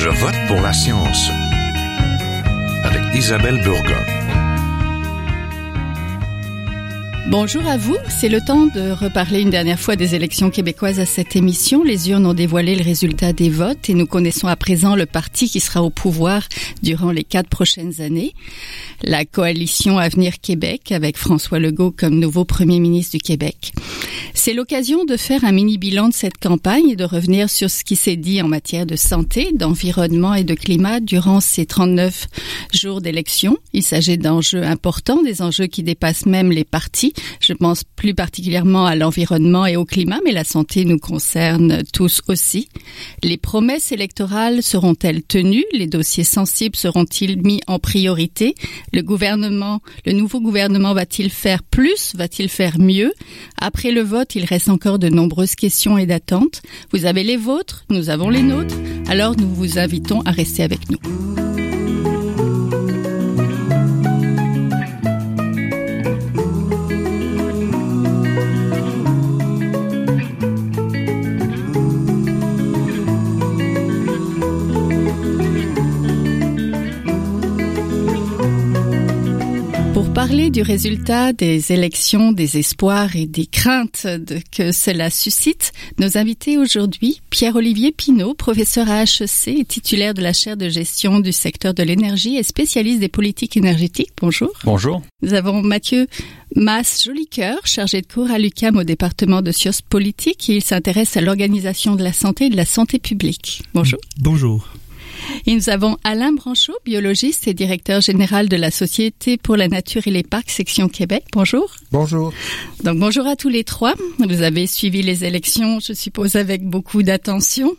Je vote pour la science avec Isabelle Burgon. Bonjour à vous, c'est le temps de reparler une dernière fois des élections québécoises à cette émission. Les urnes ont dévoilé le résultat des votes et nous connaissons à présent le parti qui sera au pouvoir durant les quatre prochaines années. La coalition Avenir Québec avec François Legault comme nouveau premier ministre du Québec. C'est l'occasion de faire un mini bilan de cette campagne et de revenir sur ce qui s'est dit en matière de santé, d'environnement et de climat durant ces 39 jours d'élection. Il s'agit d'enjeux importants, des enjeux qui dépassent même les partis je pense plus particulièrement à l'environnement et au climat, mais la santé nous concerne tous aussi. Les promesses électorales seront-elles tenues? Les dossiers sensibles seront-ils mis en priorité? Le nouveau gouvernement va-t-il faire plus? Va-t-il faire mieux? Après le vote, il reste encore de nombreuses questions et d'attentes. Vous avez les vôtres, nous avons les nôtres. Alors nous vous invitons à rester avec nous. Parler du résultat des élections, des espoirs et des craintes que cela suscite, nos invités aujourd'hui, Pierre-Olivier Pinault, professeur à HEC et titulaire de la chaire de gestion du secteur de l'énergie et spécialiste des politiques énergétiques. Bonjour. Bonjour. Nous avons Mathieu Mass Jolicoeur, chargé de cours à l'UCAM au département de sciences politiques. Il s'intéresse à l'organisation de la santé et de la santé publique. Bonjour. Bonjour. Et nous avons Alain Branchot, biologiste et directeur général de la Société pour la Nature et les Parcs, section Québec. Bonjour. Bonjour. Donc bonjour à tous les trois. Vous avez suivi les élections, je suppose, avec beaucoup d'attention.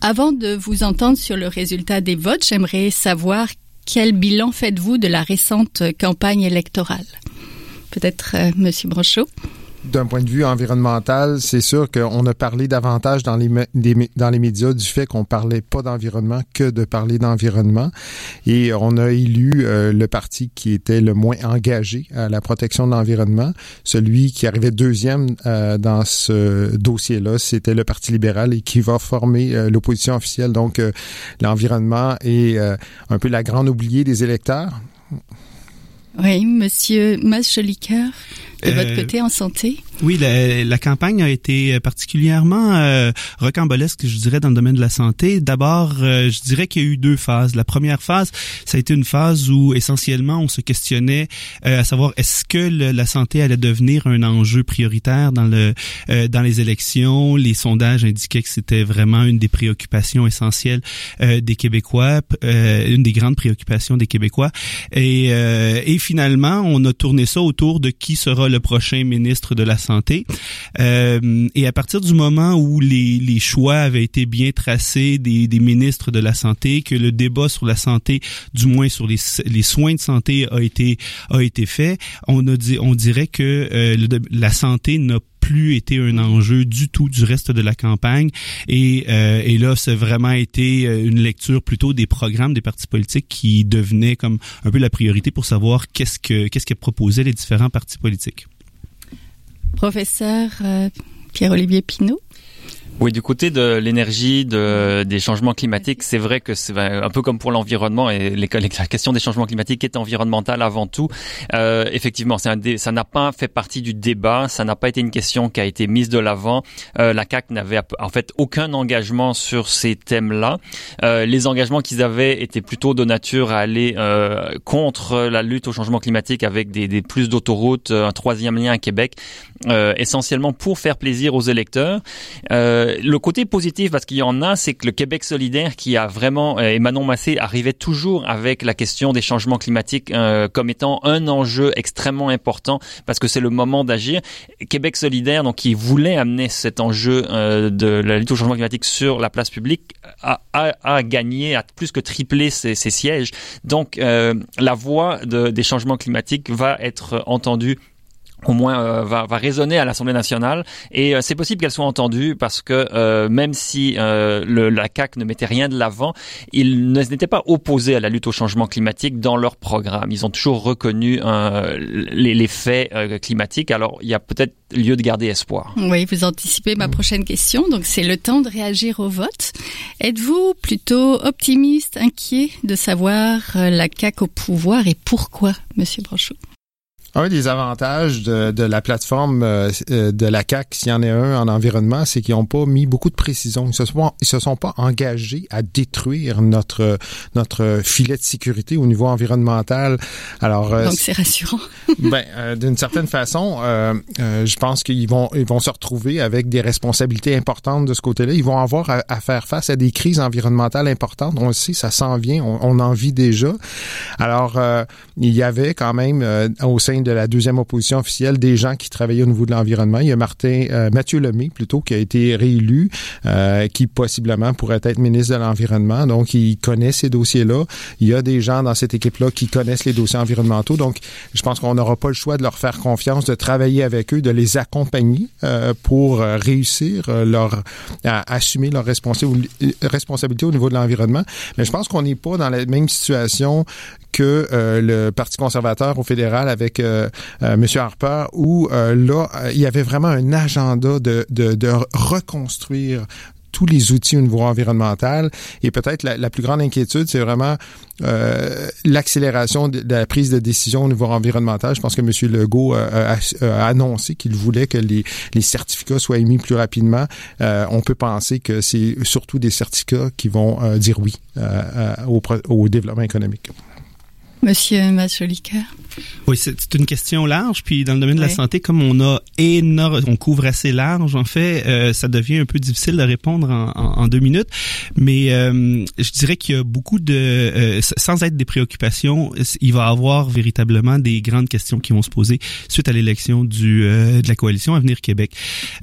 Avant de vous entendre sur le résultat des votes, j'aimerais savoir quel bilan faites-vous de la récente campagne électorale? Peut-être euh, Monsieur Branchot d'un point de vue environnemental, c'est sûr qu'on a parlé davantage dans les, dans les médias du fait qu'on parlait pas d'environnement que de parler d'environnement. Et on a élu euh, le parti qui était le moins engagé à la protection de l'environnement. Celui qui arrivait deuxième euh, dans ce dossier-là, c'était le Parti libéral et qui va former euh, l'opposition officielle. Donc, l'environnement est un peu la grande oubliée des électeurs. Oui, Monsieur Mascheliker de votre euh, côté en santé? Oui, la, la, campagne a été particulièrement euh, rocambolesque, je dirais, dans le domaine de la santé. D'abord, euh, je dirais qu'il y a eu deux phases. La première phase, ça a été une phase où essentiellement on se questionnait euh, à savoir est-ce que la santé allait devenir un enjeu prioritaire dans le dans les élections? Les sondages indiquaient que c'était vraiment une des préoccupations essentielles des Québécois, une des grandes préoccupations des Québécois. Et, et finalement, on a tourné ça autour de qui sera le prochain ministre de la Santé. Euh, et à partir du moment où les, les choix avaient été bien tracés des, des, ministres de la Santé, que le débat sur la santé, du moins sur les, soins de santé, a été fait, on dirait que euh, la santé n'a plus été un enjeu du tout du reste de la campagne. Et, euh, et là, c'est vraiment été euh, une lecture plutôt des programmes des partis politiques qui devenaient comme un peu la priorité pour savoir qu'est-ce que qu'est-ce que proposaient les différents partis politiques. Professeur euh, Pierre-Olivier Pinault. Oui, du côté de l'énergie, de, des changements climatiques, c'est vrai que c'est un peu comme pour l'environnement et la question des changements climatiques est environnementale avant tout. Euh, effectivement, un ça n'a pas fait partie du débat, ça n'a pas été une question qui a été mise de l'avant. Euh, la CAC n'avait en fait aucun engagement sur ces thèmes-là. Euh, les engagements qu'ils avaient étaient plutôt de nature à aller euh, contre la lutte au changement climatique avec des, des plus d'autoroutes, un troisième lien à Québec, euh, essentiellement pour faire plaisir aux électeurs. Euh, euh, le côté positif, parce qu'il y en a, c'est que le Québec solidaire, qui a vraiment, euh, et Manon Massé arrivait toujours avec la question des changements climatiques euh, comme étant un enjeu extrêmement important, parce que c'est le moment d'agir. Québec solidaire, donc qui voulait amener cet enjeu de la lutte au changement climatique sur la place publique, a, gagné, a plus que triplé ses, sièges. Donc la voix de, des changements climatiques va être entendue au moins euh, va, va, résonner à l'Assemblée nationale et euh, c'est possible qu'elle soit entendue parce que euh, même si le, la CAC ne mettait rien de l'avant, ils n'étaient pas opposés à la lutte au changement climatique dans leur programme. Ils ont toujours reconnu les, les, faits climatiques. Alors il y a peut-être lieu de garder espoir. Oui, vous anticipez ma prochaine question. Donc c'est le temps de réagir au vote. Êtes-vous plutôt optimiste, inquiet de savoir la CAC au pouvoir et pourquoi, Monsieur Brochot? Un des avantages de, de la plateforme euh, euh, de la CAC, s'il y en a un en environnement, c'est qu'ils n'ont pas mis beaucoup de précision. Ils se sont, ils se sont pas engagés à détruire notre notre filet de sécurité au niveau environnemental. Alors euh, donc c'est rassurant. ben d'une certaine façon, je pense qu'ils vont ils vont se retrouver avec des responsabilités importantes de ce côté-là. Ils vont avoir à, faire face à des crises environnementales importantes. On le sait, ça s'en vient, on, on, en vit déjà. Alors il y avait quand même au sein de la deuxième opposition officielle des gens qui travaillaient au niveau de l'environnement. Il y a Martin euh, Mathieu Lemay plutôt qui a été réélu, euh, qui possiblement pourrait être ministre de l'environnement. Donc il connaît ces dossiers-là. Il y a des gens dans cette équipe-là qui connaissent les dossiers environnementaux. Donc je pense qu'on n'aura pas le choix de leur faire confiance, de travailler avec eux, de les accompagner euh, pour réussir leur à assumer leurs responsabilités au niveau de l'environnement. Mais je pense qu'on n'est pas dans la même situation que euh, le Parti conservateur au fédéral avec euh, euh, M. Harper, où là, il y avait vraiment un agenda de, de, de reconstruire tous les outils au niveau environnemental. Et peut-être la, plus grande inquiétude, c'est vraiment euh, l'accélération de, la prise de décision au niveau environnemental. Je pense que M. Legault a, annoncé qu'il voulait que les, les, certificats soient émis plus rapidement. Euh, on peut penser que c'est surtout des certificats qui vont dire oui au, au développement économique. Monsieur Macholika. Oui, c'est une question large. Puis dans le domaine de la santé, comme on a énorme, on couvre assez large, en fait, euh, ça devient un peu difficile de répondre en, en, deux minutes. Mais euh, je dirais qu'il y a beaucoup de, euh, sans être des préoccupations, il va y avoir véritablement des grandes questions qui vont se poser suite à l'élection du de la coalition Avenir Québec.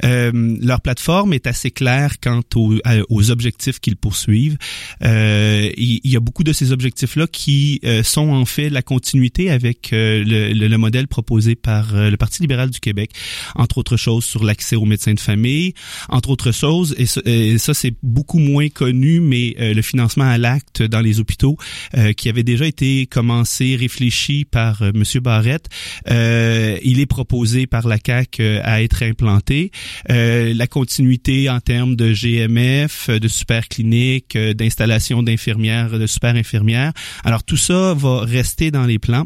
leur plateforme est assez claire quant aux, aux objectifs qu'ils poursuivent. il, il, y a beaucoup de ces objectifs-là qui sont en fait la continuité avec euh, le, le, modèle proposé par euh, le Parti libéral du Québec, entre autres choses sur l'accès aux médecins de famille, entre autres choses, et, ça, c'est beaucoup moins connu, mais euh, le financement à l'acte dans les hôpitaux, qui avait déjà été commencé, réfléchi par Monsieur Barrette, il est proposé par la CAC à être implanté. la continuité en termes de GMF, de super cliniques, d'installation d'infirmières, de super infirmières. Alors tout ça va rester dans les plans.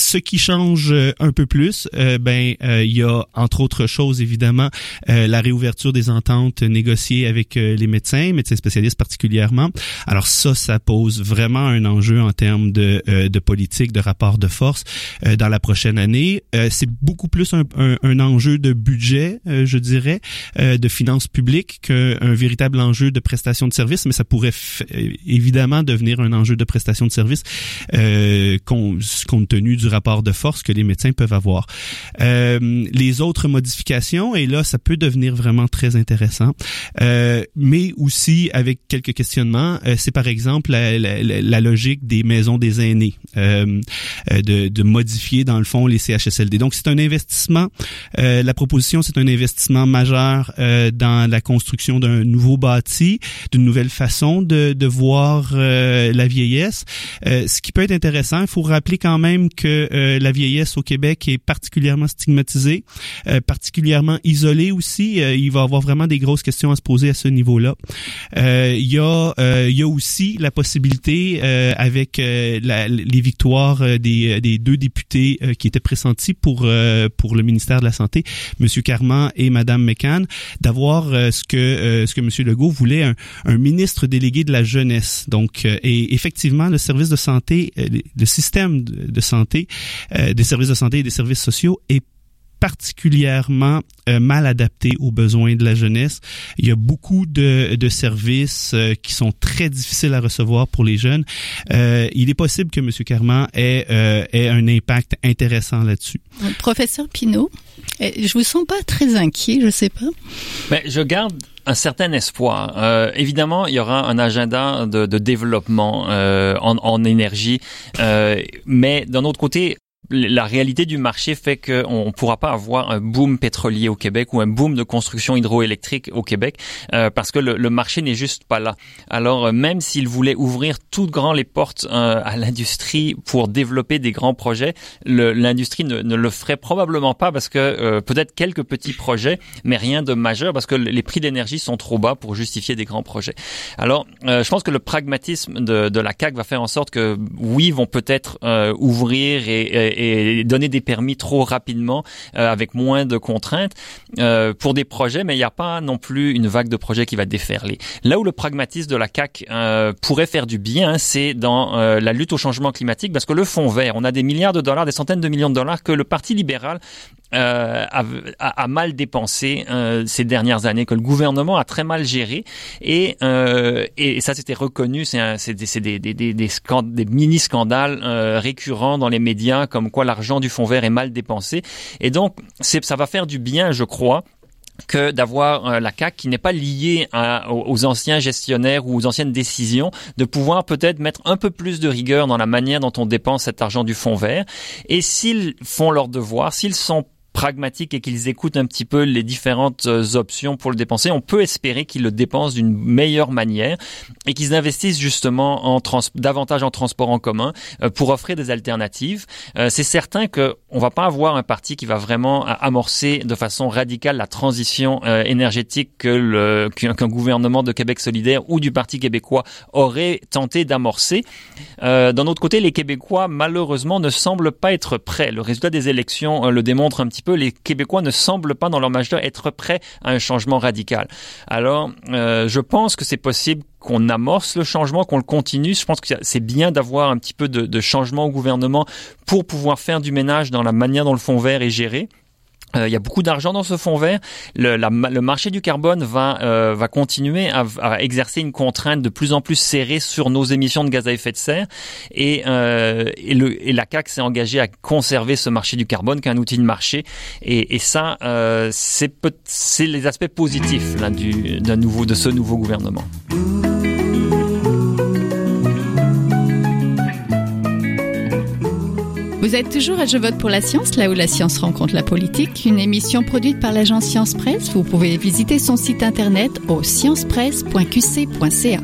Euh, ce qui change euh, un peu plus, euh, ben il y a entre autres choses évidemment la réouverture des ententes négociées avec les médecins, médecins spécialistes particulièrement. Alors ça, ça pose vraiment un enjeu en termes de, de politique, de rapport de force dans la prochaine année. C'est beaucoup plus un, un, un, enjeu de budget, je dirais, de finances publiques qu'un véritable enjeu de prestation de services, mais ça pourrait évidemment devenir un enjeu de prestation de services. Euh, compte tenu du rapport de force que les médecins peuvent avoir. Euh, les autres modifications, et là, ça peut devenir vraiment très intéressant, euh, mais aussi avec quelques questionnements, c'est par exemple la, logique des maisons des aînés, de, modifier dans le fond les CHSLD. Donc, c'est un investissement, la proposition, c'est un investissement majeur dans la construction d'un nouveau bâti, d'une nouvelle façon de voir la vieillesse. ce qui peut être intéressant, il faut rappeler quand même que euh, la vieillesse au Québec est particulièrement stigmatisée, euh, particulièrement isolée aussi. Euh, il va avoir vraiment des grosses questions à se poser à ce niveau-là. il y a il y a aussi la possibilité avec la, les victoires des, des deux députés qui étaient pressentis pour pour le ministère de la santé, Monsieur Carman et Madame McCann, d'avoir ce que ce que Monsieur Legault voulait un, un ministre délégué de la jeunesse. Donc et effectivement le service de santé le système de, santé, euh, des services de santé et des services sociaux est particulièrement euh, mal adapté aux besoins de la jeunesse. Il y a beaucoup de, de services euh, qui sont très difficiles à recevoir pour les jeunes. il est possible que M. Carman ait, ait un impact intéressant là-dessus. Professeur Pinault, je vous sens pas très inquiet, je sais pas. Mais je garde un certain espoir. Euh, évidemment, il y aura un agenda de, de développement euh, en, en, énergie, euh, mais d'un autre côté, la réalité du marché fait qu'on ne pourra pas avoir un boom pétrolier au Québec ou un boom de construction hydroélectrique au Québec euh, parce que le, le marché n'est juste pas là. Alors euh, même s'ils voulaient ouvrir tout grand les portes euh, à l'industrie pour développer des grands projets, l'industrie ne, ne, le ferait probablement pas parce que peut-être quelques petits projets, mais rien de majeur parce que les prix d'énergie sont trop bas pour justifier des grands projets. Alors je pense que le pragmatisme de, de, la CAC va faire en sorte que oui, vont peut-être ouvrir et, et, et, donner des permis trop rapidement avec moins de contraintes pour des projets, mais il n'y a pas non plus une vague de projets qui va déferler. Là où le pragmatisme de la CAC euh, pourrait faire du bien, c'est dans euh, la lutte au changement climatique, parce que le fonds vert, on a des milliards de dollars, des centaines de millions de dollars que le Parti libéral euh, a, a, mal dépensé euh, ces dernières années, que le gouvernement a très mal géré, et, euh, et ça c'était reconnu, c'est des, des, des, des, des mini-scandales euh, récurrents dans les médias, comme quoi l'argent du fonds vert est mal dépensé, et donc ça va faire du bien, je crois, que d'avoir euh, la CAC qui n'est pas liée aux anciens gestionnaires ou aux anciennes décisions, de pouvoir peut-être mettre un peu plus de rigueur dans la manière dont on dépense cet argent du fonds vert. Et s'ils font leur devoir, s'ils sont pragmatiques et qu'ils écoutent un petit peu les différentes euh, options pour le dépenser, on peut espérer qu'ils le dépensent d'une meilleure manière et qu'ils investissent justement davantage en transport en commun euh, pour offrir des alternatives. Euh, c'est certain que on va pas avoir un parti qui va vraiment amorcer de façon radicale la transition énergétique que qu'un gouvernement de Québec solidaire ou du Parti québécois aurait tenté d'amorcer. D'un autre côté, les Québécois malheureusement ne semblent pas être prêts. Le résultat des élections le démontre un petit peu, les Québécois ne semblent pas dans leur majeur être prêts à un changement radical. Alors, euh, je pense que c'est possible qu'on amorce le changement, qu'on le continue. Je pense que c'est bien d'avoir un petit peu de, de changement au gouvernement pour pouvoir faire du ménage dans la manière dont le fonds vert est géré. Euh, il y a beaucoup d'argent dans ce fonds vert. Le, la, le marché du carbone va, euh, va continuer à, à, exercer une contrainte de plus en plus serrée sur nos émissions de gaz à effet de serre. Et, euh, et, le, et la CAC s'est engagée à conserver ce marché du carbone, qui est un outil de marché. Et, et ça, euh, c'est les aspects positifs là, du, nouveau, de ce nouveau gouvernement. Vous êtes toujours à Je vote pour la science, là où la science rencontre la politique, une émission produite par l'agence Science Presse. Vous pouvez visiter son site internet au sciencepresse.qc.ca.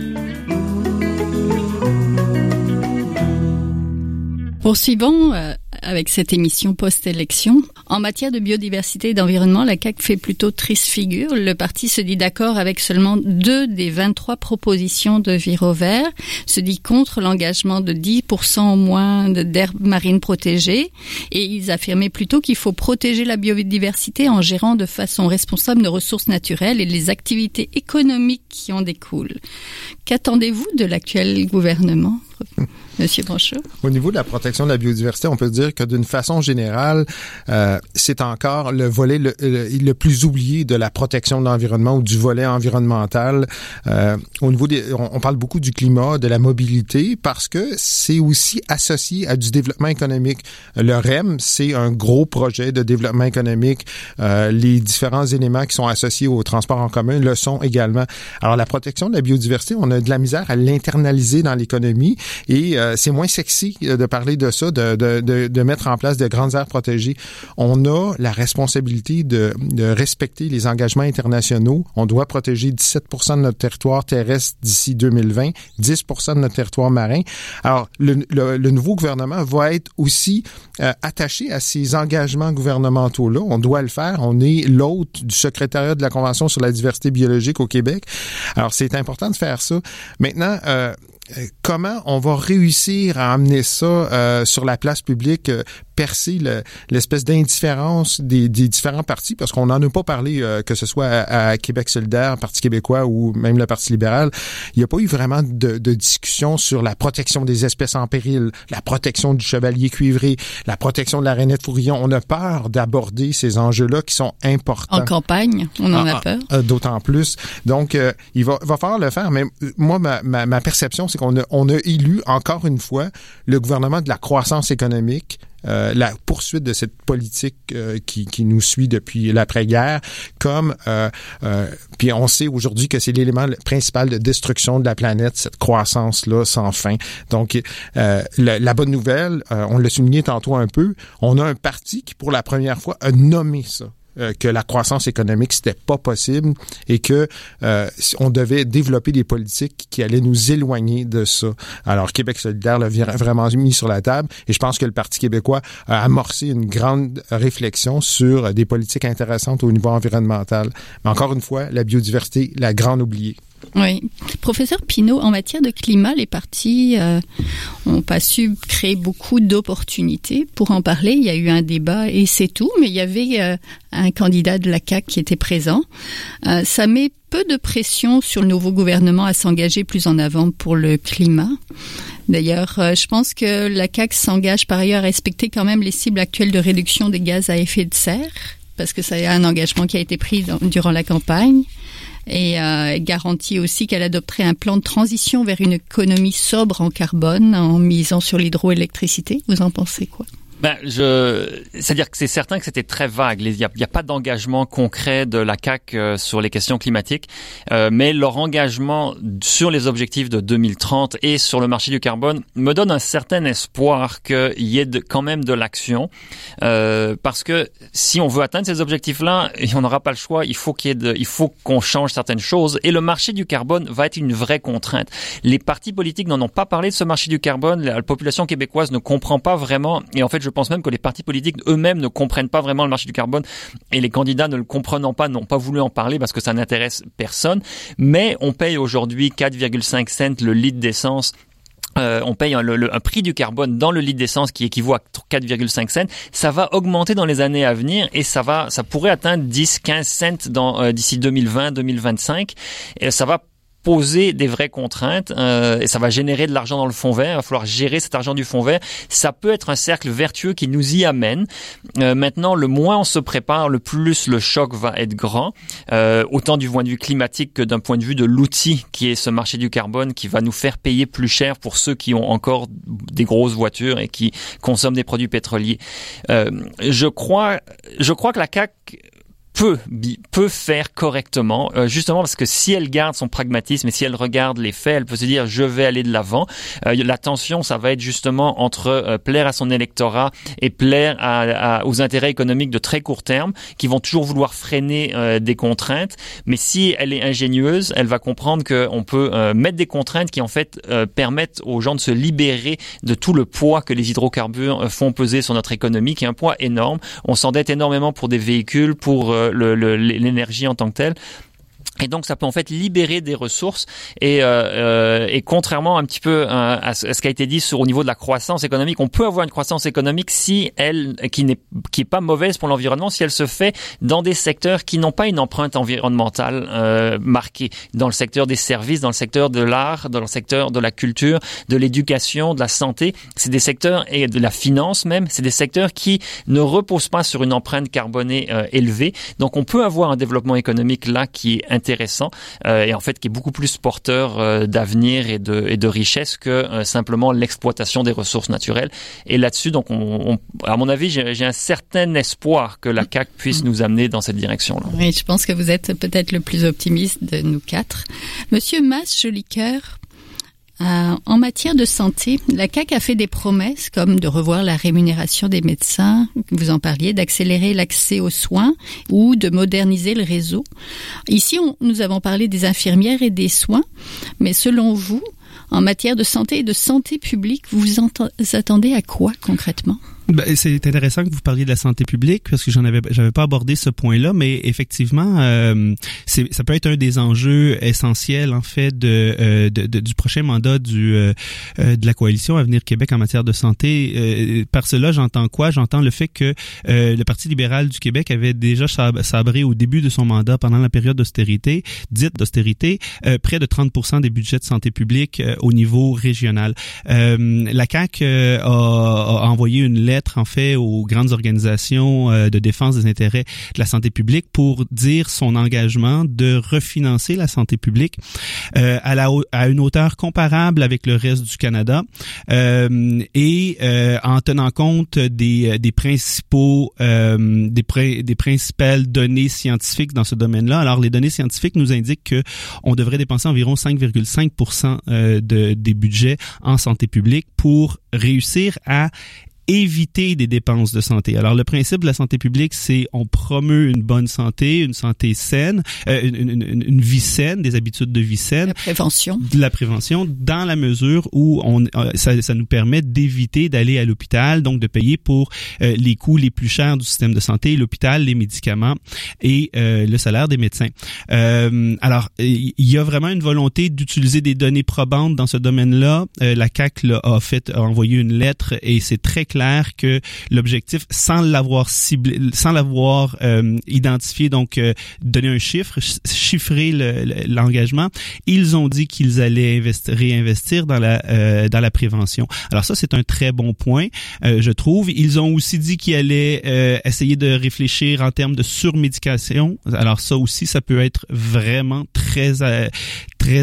Poursuivons euh, avec cette émission post-élection. En matière de biodiversité et d'environnement, la CAQ fait plutôt triste figure. Le parti se dit d'accord avec seulement deux des 23 propositions de Viro Vert, se dit contre l'engagement de 10% au moins d'herbes marines protégées et ils affirmaient plutôt qu'il faut protéger la biodiversité en gérant de façon responsable nos ressources naturelles et les activités économiques qui en découlent. Qu'attendez-vous de l'actuel gouvernement? Monsieur Branchot. Au niveau de la protection de la biodiversité, on peut dire que d'une façon générale, euh, c'est encore le volet le, le, plus oublié de la protection de l'environnement ou du volet environnemental. Euh, au niveau des, on, on, parle beaucoup du climat, de la mobilité, parce que c'est aussi associé à du développement économique. Le REM, c'est un gros projet de développement économique. Euh, les différents éléments qui sont associés au transport en commun le sont également. Alors la protection de la biodiversité, on a de la misère à l'internaliser dans l'économie et euh, c'est moins sexy de parler de ça, de, de, de, de, mettre en place de grandes aires protégées. On a la responsabilité de, respecter les engagements internationaux. On doit protéger 17% de notre territoire terrestre d'ici 2020, 10% de notre territoire marin. Alors, le, le, le nouveau gouvernement va être aussi euh, attaché à ces engagements gouvernementaux-là. On doit le faire. On est l'hôte du secrétariat de la Convention sur la diversité biologique au Québec. Alors, c'est important de faire ça. Maintenant, euh, euh, comment on va réussir à amener ça euh, sur la place publique euh, percer l'espèce d'indifférence des, des, différents partis, parce qu'on n'en a pas parlé, euh, que ce soit à, Québec solidaire, Parti québécois ou même le Parti libéral. Il n'y a pas eu vraiment de, de, discussion sur la protection des espèces en péril, la protection du chevalier cuivré, la protection de la rainette fourrillon. On a peur d'aborder ces enjeux-là qui sont importants. En campagne, on en a ah, peur. Ah, d'autant plus. Donc, euh, il va, va falloir le faire. Mais euh, moi, ma, ma, ma perception, c'est qu'on a, on a élu, encore une fois, le gouvernement de la croissance économique la poursuite de cette politique qui, qui nous suit depuis l'après-guerre, comme puis on sait aujourd'hui que c'est l'élément principal de destruction de la planète, cette croissance là sans fin. Donc la, la, bonne nouvelle, on l'a souligné tantôt un peu, on a un parti qui pour la première fois a nommé ça euh, que la croissance économique c'était pas possible et que euh, on devait développer des politiques qui allaient nous éloigner de ça. Alors Québec solidaire l'a vraiment mis sur la table et je pense que le Parti québécois a amorcé une grande réflexion sur des politiques intéressantes au niveau environnemental. Mais encore une fois, la biodiversité, la grande oubliée. Oui. Professeur Pinault, en matière de climat, les partis euh, ont pas su créer beaucoup d'opportunités. Pour en parler, il y a eu un débat et c'est tout, mais il y avait euh, un candidat de la CAQ qui était présent. Euh, ça met peu de pression sur le nouveau gouvernement à s'engager plus en avant pour le climat. D'ailleurs, euh, je pense que la CAQ s'engage par ailleurs à respecter quand même les cibles actuelles de réduction des gaz à effet de serre, parce que ça a un engagement qui a été pris durant la campagne et euh, garantit aussi qu'elle adopterait un plan de transition vers une économie sobre en carbone en misant sur l'hydroélectricité. Vous en pensez quoi? Ben, je, c'est-à-dire que c'est certain que c'était très vague. Il n'y a, pas d'engagement concret de la CAC euh, sur les questions climatiques, euh, mais leur engagement sur les objectifs de 2030 et sur le marché du carbone me donne un certain espoir qu'il y ait quand même de l'action, euh, parce que si on veut atteindre ces objectifs-là, on n'aura pas le choix, il faut qu'il y ait de, il faut qu'on change certaines choses, et le marché du carbone va être une vraie contrainte. Les partis politiques n'en ont pas parlé de ce marché du carbone, la population québécoise ne comprend pas vraiment, et en fait je pense même que les partis politiques eux-mêmes ne comprennent pas vraiment le marché du carbone et les candidats ne le comprenant pas n'ont pas voulu en parler parce que ça n'intéresse personne. Mais on paye aujourd'hui 4,5 cents le litre d'essence euh, on paye un, prix du carbone dans le litre d'essence qui équivaut à 4,5 cents. Ça va augmenter dans les années à venir et ça va, ça pourrait atteindre 10, 15 cents euh, d'ici 2020, 2025. Et ça va poser des vraies contraintes euh, et ça va générer de l'argent dans le fond vert. Il va falloir gérer cet argent du fond vert. Ça peut être un cercle vertueux qui nous y amène. Euh, maintenant, le moins on se prépare, le plus le choc va être grand, euh, autant du point de vue climatique que d'un point de vue de l'outil qui est ce marché du carbone qui va nous faire payer plus cher pour ceux qui ont encore des grosses voitures et qui consomment des produits pétroliers. Euh, je crois, je crois que la CAC peut peut faire correctement euh, justement parce que si elle garde son pragmatisme et si elle regarde les faits elle peut se dire je vais aller de l'avant. Euh, la tension ça va être justement entre euh, plaire à son électorat et plaire à, aux intérêts économiques de très court terme qui vont toujours vouloir freiner des contraintes. Mais si elle est ingénieuse elle va comprendre qu'on peut mettre des contraintes qui en fait permettent aux gens de se libérer de tout le poids que les hydrocarbures font peser sur notre économie qui est un poids énorme. On s'endette énormément pour des véhicules pour l'énergie en tant que telle. Et donc ça peut en fait libérer des ressources et, euh, euh et contrairement un petit peu euh, à, ce qui a été dit sur au niveau de la croissance économique, on peut avoir une croissance économique si elle qui n'est qui est pas mauvaise pour l'environnement si elle se fait dans des secteurs qui n'ont pas une empreinte environnementale euh, marquée, dans le secteur des services, dans le secteur de l'art, dans le secteur de la culture, de l'éducation, de la santé, c'est des secteurs et de la finance même, c'est des secteurs qui ne reposent pas sur une empreinte carbonée euh, élevée. Donc on peut avoir un développement économique là qui est intéressant euh, et en fait qui est beaucoup plus porteur euh, d'avenir et de, richesse que euh, simplement l'exploitation des ressources naturelles. Et là-dessus, donc, on, à mon avis, j'ai un certain espoir que la CAC puisse nous amener dans cette direction-là. Oui, je pense que vous êtes peut-être le plus optimiste de nous quatre. Monsieur Mas Jolicoeur, euh, en matière de santé, la CAC a fait des promesses comme de revoir la rémunération des médecins, vous en parliez, d'accélérer l'accès aux soins ou de moderniser le réseau. Ici, nous avons parlé des infirmières et des soins, mais selon vous, en matière de santé et de santé publique, vous vous attendez à quoi concrètement? Ben, c'est intéressant que vous parliez de la santé publique parce que j'en avais j'avais pas abordé ce point-là, mais effectivement, euh, ça peut être un des enjeux essentiels en fait de, euh, du prochain mandat du euh, euh, de la coalition Avenir Québec en matière de santé. Euh, par cela, j'entends quoi? J'entends le fait que le Parti libéral du Québec avait déjà sabré au début de son mandat pendant la période d'austérité, dite d'austérité, près de 30% des budgets de santé publique au niveau régional. la CAC a, a envoyé une lettre lettre en fait aux grandes organisations de défense des intérêts de la santé publique pour dire son engagement de refinancer la santé publique à, la, à une hauteur comparable avec le reste du Canada et en tenant compte des, des principaux des, des principales données scientifiques dans ce domaine-là. Alors les données scientifiques nous indiquent que on devrait dépenser environ 5,5 euh, de, des budgets en santé publique pour réussir à éviter des dépenses de santé. Alors le principe de la santé publique, c'est on promeut une bonne santé, une santé saine, euh, une, une, une, vie saine, des habitudes de vie saine, la prévention, de la prévention, dans la mesure où on euh, ça, ça nous permet d'éviter d'aller à l'hôpital, donc de payer pour euh, les coûts les plus chers du système de santé, l'hôpital, les médicaments et le salaire des médecins. alors il y a vraiment une volonté d'utiliser des données probantes dans ce domaine-là. la CAC a fait a envoyé une lettre et c'est très clair que l'objectif, sans l'avoir ciblé, sans l'avoir euh, identifié, donc euh, donner un chiffre, chiffrer l'engagement, ils ont dit qu'ils allaient investir, réinvestir dans la euh, dans la prévention. Alors ça, c'est un très bon point, je trouve. Ils ont aussi dit qu'ils allaient essayer de réfléchir en termes de surmédication. Alors ça aussi, ça peut être vraiment très très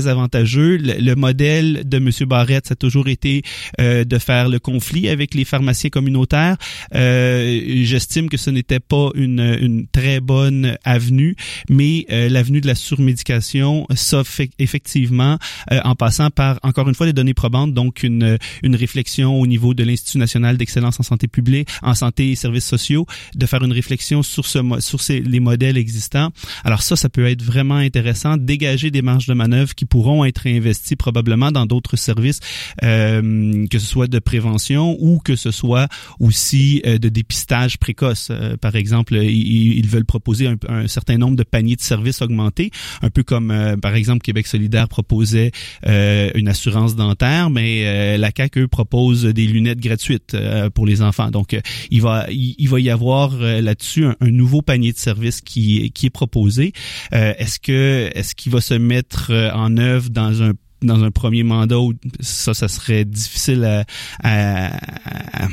avantageux. Le, modèle de M. Barrett, ça a toujours été de faire le conflit avec les pharmaciens communautaire. Euh, J'estime que ce n'était pas une, une, très bonne avenue, mais euh, l'avenue de la surmédication, fait effectivement, euh, en passant par, encore une fois, les données probantes, donc une, une réflexion au niveau de l'Institut national d'excellence en santé publique, en santé et services sociaux, de faire une réflexion sur, ce, sur ces, les modèles existants. Alors ça, ça peut être vraiment intéressant, dégager des marges de manœuvre qui pourront être investies probablement dans d'autres services, euh, que ce soit de prévention ou que ce soit aussi euh, de dépistage précoce. Euh, par exemple, ils, veulent proposer un, certain nombre de paniers de services augmentés, un peu comme euh, par exemple Québec solidaire proposait une assurance dentaire, mais la CAQ eux proposent des lunettes gratuites pour les enfants. Donc il va il, va y avoir là-dessus un, nouveau panier de services qui qui est proposé. est-ce que est-ce qu'il va se mettre en œuvre dans un dans un premier mandat, ça, ça serait difficile à, à,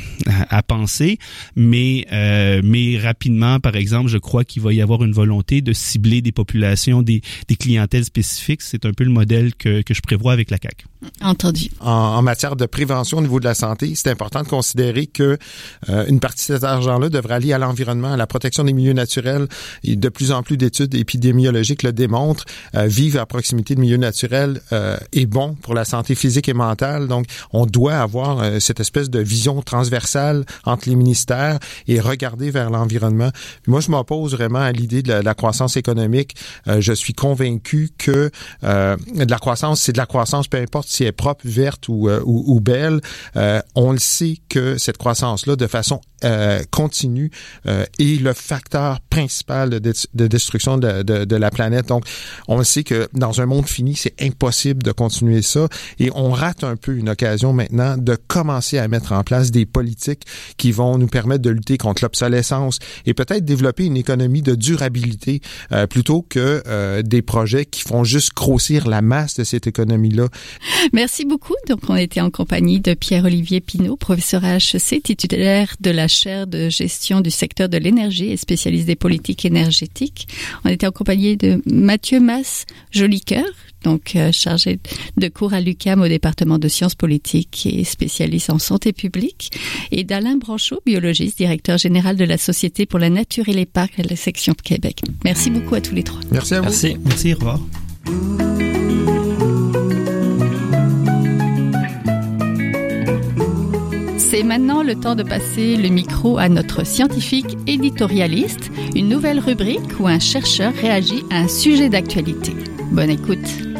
à, penser, mais euh, mais rapidement, par exemple, je crois qu'il va y avoir une volonté de cibler des populations, des, des clientèles spécifiques. C'est un peu le modèle que, que je prévois avec la CAC. Entendu. En, en, matière de prévention au niveau de la santé, c'est important de considérer que euh, une partie de cet argent-là devrait aller à l'environnement, à la protection des milieux naturels. Et de plus en plus d'études épidémiologiques le démontrent. Euh, vivre à proximité de milieux naturels euh, est bon pour la santé physique et mentale. Donc, on doit avoir euh, cette espèce de vision transversale entre les ministères et regarder vers l'environnement. Moi, je m'oppose vraiment à l'idée de la, croissance économique. Euh, je suis convaincu que de la croissance, c'est de la croissance, peu importe si elle est propre, verte ou, euh, ou, belle, euh, on le sait que cette croissance-là, de façon euh, continue, est le facteur principal de, de destruction de, de, de, la planète. Donc, on le sait que dans un monde fini, c'est impossible de continuer ça. Et on rate un peu une occasion maintenant de commencer à mettre en place des politiques qui vont nous permettre de lutter contre l'obsolescence et peut-être développer une économie de durabilité plutôt que des projets qui font juste grossir la masse de cette économie-là. Merci beaucoup. Donc, on était en compagnie de Pierre-Olivier Pinault, professeur à HEC, titulaire de la chaire de gestion du secteur de l'énergie et spécialiste des politiques énergétiques. On était en compagnie de Mathieu Masse Jolicoeur, donc euh, chargé de cours à l'UCAM au département de sciences politiques et spécialiste en santé publique, et d'Alain Branchot, biologiste, directeur général de la Société pour la nature et les parcs à la section de Québec. Merci beaucoup à tous les trois. Merci à vous. Merci. Merci, au revoir. C'est maintenant le temps de passer le micro à notre scientifique éditorialiste, une nouvelle rubrique où un chercheur réagit à un sujet d'actualité. Bonne écoute.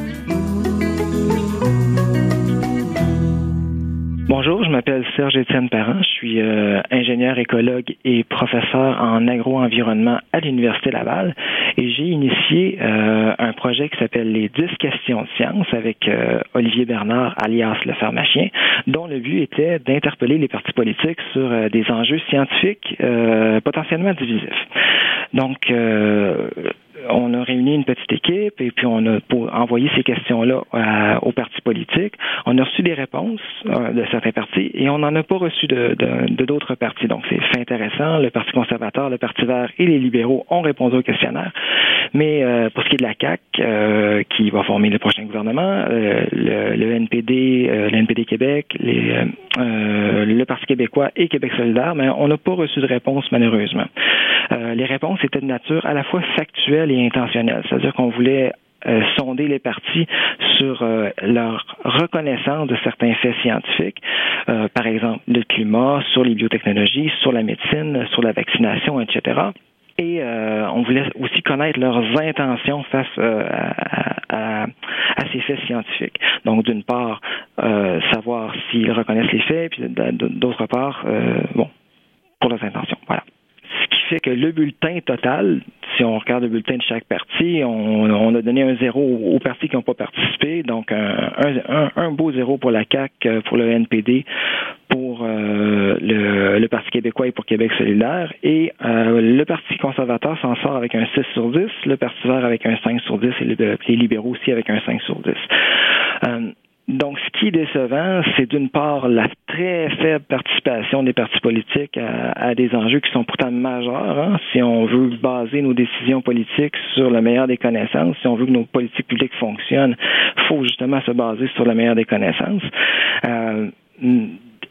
Bonjour, je m'appelle Serge-Étienne Parent. Je suis euh, ingénieur écologue et professeur en agro-environnement à l'Université Laval. Et j'ai initié euh, un projet qui s'appelle les 10 questions de science avec euh, Olivier Bernard, alias le pharmacien, dont le but était d'interpeller les partis politiques sur des enjeux scientifiques potentiellement divisifs. Donc, on a réuni une petite équipe et puis on a envoyé ces questions-là aux partis politiques. On a reçu des réponses de certains partis et on n'en a pas reçu de d'autres partis. Donc c'est intéressant. Le Parti conservateur, le Parti vert et les libéraux ont répondu au questionnaire. Mais pour ce qui est de la CAC, qui va former le prochain gouvernement, le, NPD, le NPD Québec, le Parti québécois et Québec solidaire, mais on n'a pas reçu de réponse malheureusement. Euh, les réponses étaient de nature à la fois factuelle c'est-à-dire qu'on voulait euh, sonder les partis sur euh, leur reconnaissance de certains faits scientifiques, par exemple le climat, sur les biotechnologies, sur la médecine, sur la vaccination, etc. Et on voulait aussi connaître leurs intentions face à, ces faits scientifiques. Donc, d'une part, savoir s'ils reconnaissent les faits, puis d'autre part, bon, pour leurs intentions. Voilà que le bulletin total, si on regarde le bulletin de chaque parti, on, a donné un zéro aux, partis qui n'ont pas participé, donc un, beau zéro pour la CAC, euh, pour le NPD, pour euh, le, Parti québécois et pour Québec solidaire. Et euh, le Parti conservateur s'en sort avec un 6 sur 10, le Parti vert avec un 5 sur 10 et les libéraux aussi avec un 5 sur 10. Donc, ce qui est décevant, c'est d'une part la très faible participation des partis politiques à, des enjeux qui sont pourtant majeurs. Hein. Si on veut baser nos décisions politiques sur le meilleur des connaissances, si on veut que nos politiques publiques fonctionnent, faut justement se baser sur le meilleur des connaissances. Euh,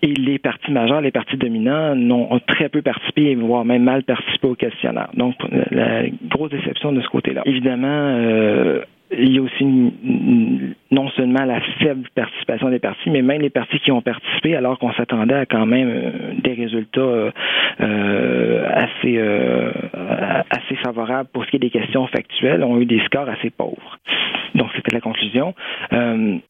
et les partis majeurs, les partis dominants, ont très peu participé, voire même mal participé au questionnaire. Donc, la grosse déception de ce côté-là. Évidemment, euh, il y a aussi non seulement la faible participation des partis, mais même les partis qui ont participé, alors qu'on s'attendait à quand même euh, des résultats euh, euh, assez assez favorables pour ce qui est des questions factuelles, ont eu des scores assez pauvres. Donc c'était la conclusion.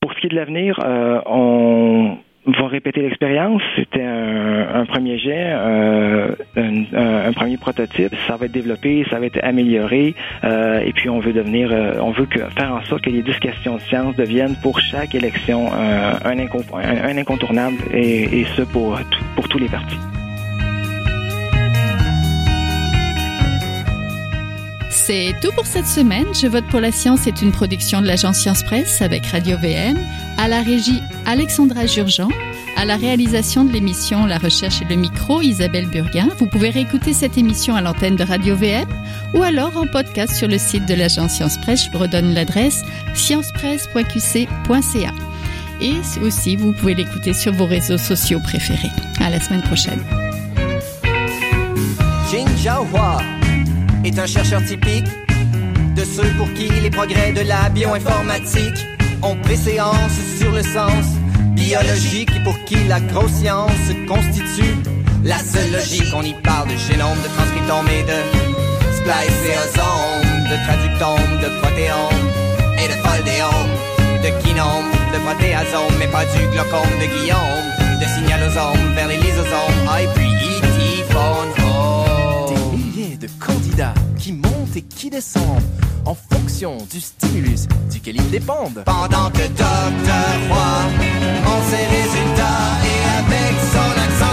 pour ce qui est de l'avenir, on va répéter l'expérience. C'était un, premier jet, euh, un, premier prototype. Ça va être développé, ça va être amélioré, euh, et puis on veut devenir, euh, on veut faire en sorte que les 10 questions de science deviennent pour chaque élection un, incontournable, et, ce pour, pour tous les partis. C'est tout pour cette semaine. Je vote pour la science est une production de l'agence Science Presse avec Radio VM, à la régie Alexandra Jurgen, à la réalisation de l'émission La recherche et le micro Isabelle Burguin. Vous pouvez réécouter cette émission à l'antenne de Radio VM ou alors en podcast sur le site de l'agence Science Presse. Je vous redonne l'adresse sciencepresse.qc.ca. Et aussi, vous pouvez l'écouter sur vos réseaux sociaux préférés. À la semaine prochaine est un chercheur typique de ceux pour qui les progrès de la bioinformatique ont préséance sur le sens biologique pour qui la grosse science constitue la seule logique. On y parle de génome, de transcriptome et de spliceosome, de traductome, de protéome et de foldéome, de kinome, de protéasome, mais pas du glaucome de Guillaume, de signalosome vers les lysosomes, et puis qui montent et qui descendent en fonction du stimulus duquel ils dépendent. Pendant que Docteur Roy, en ses résultats et avec son accent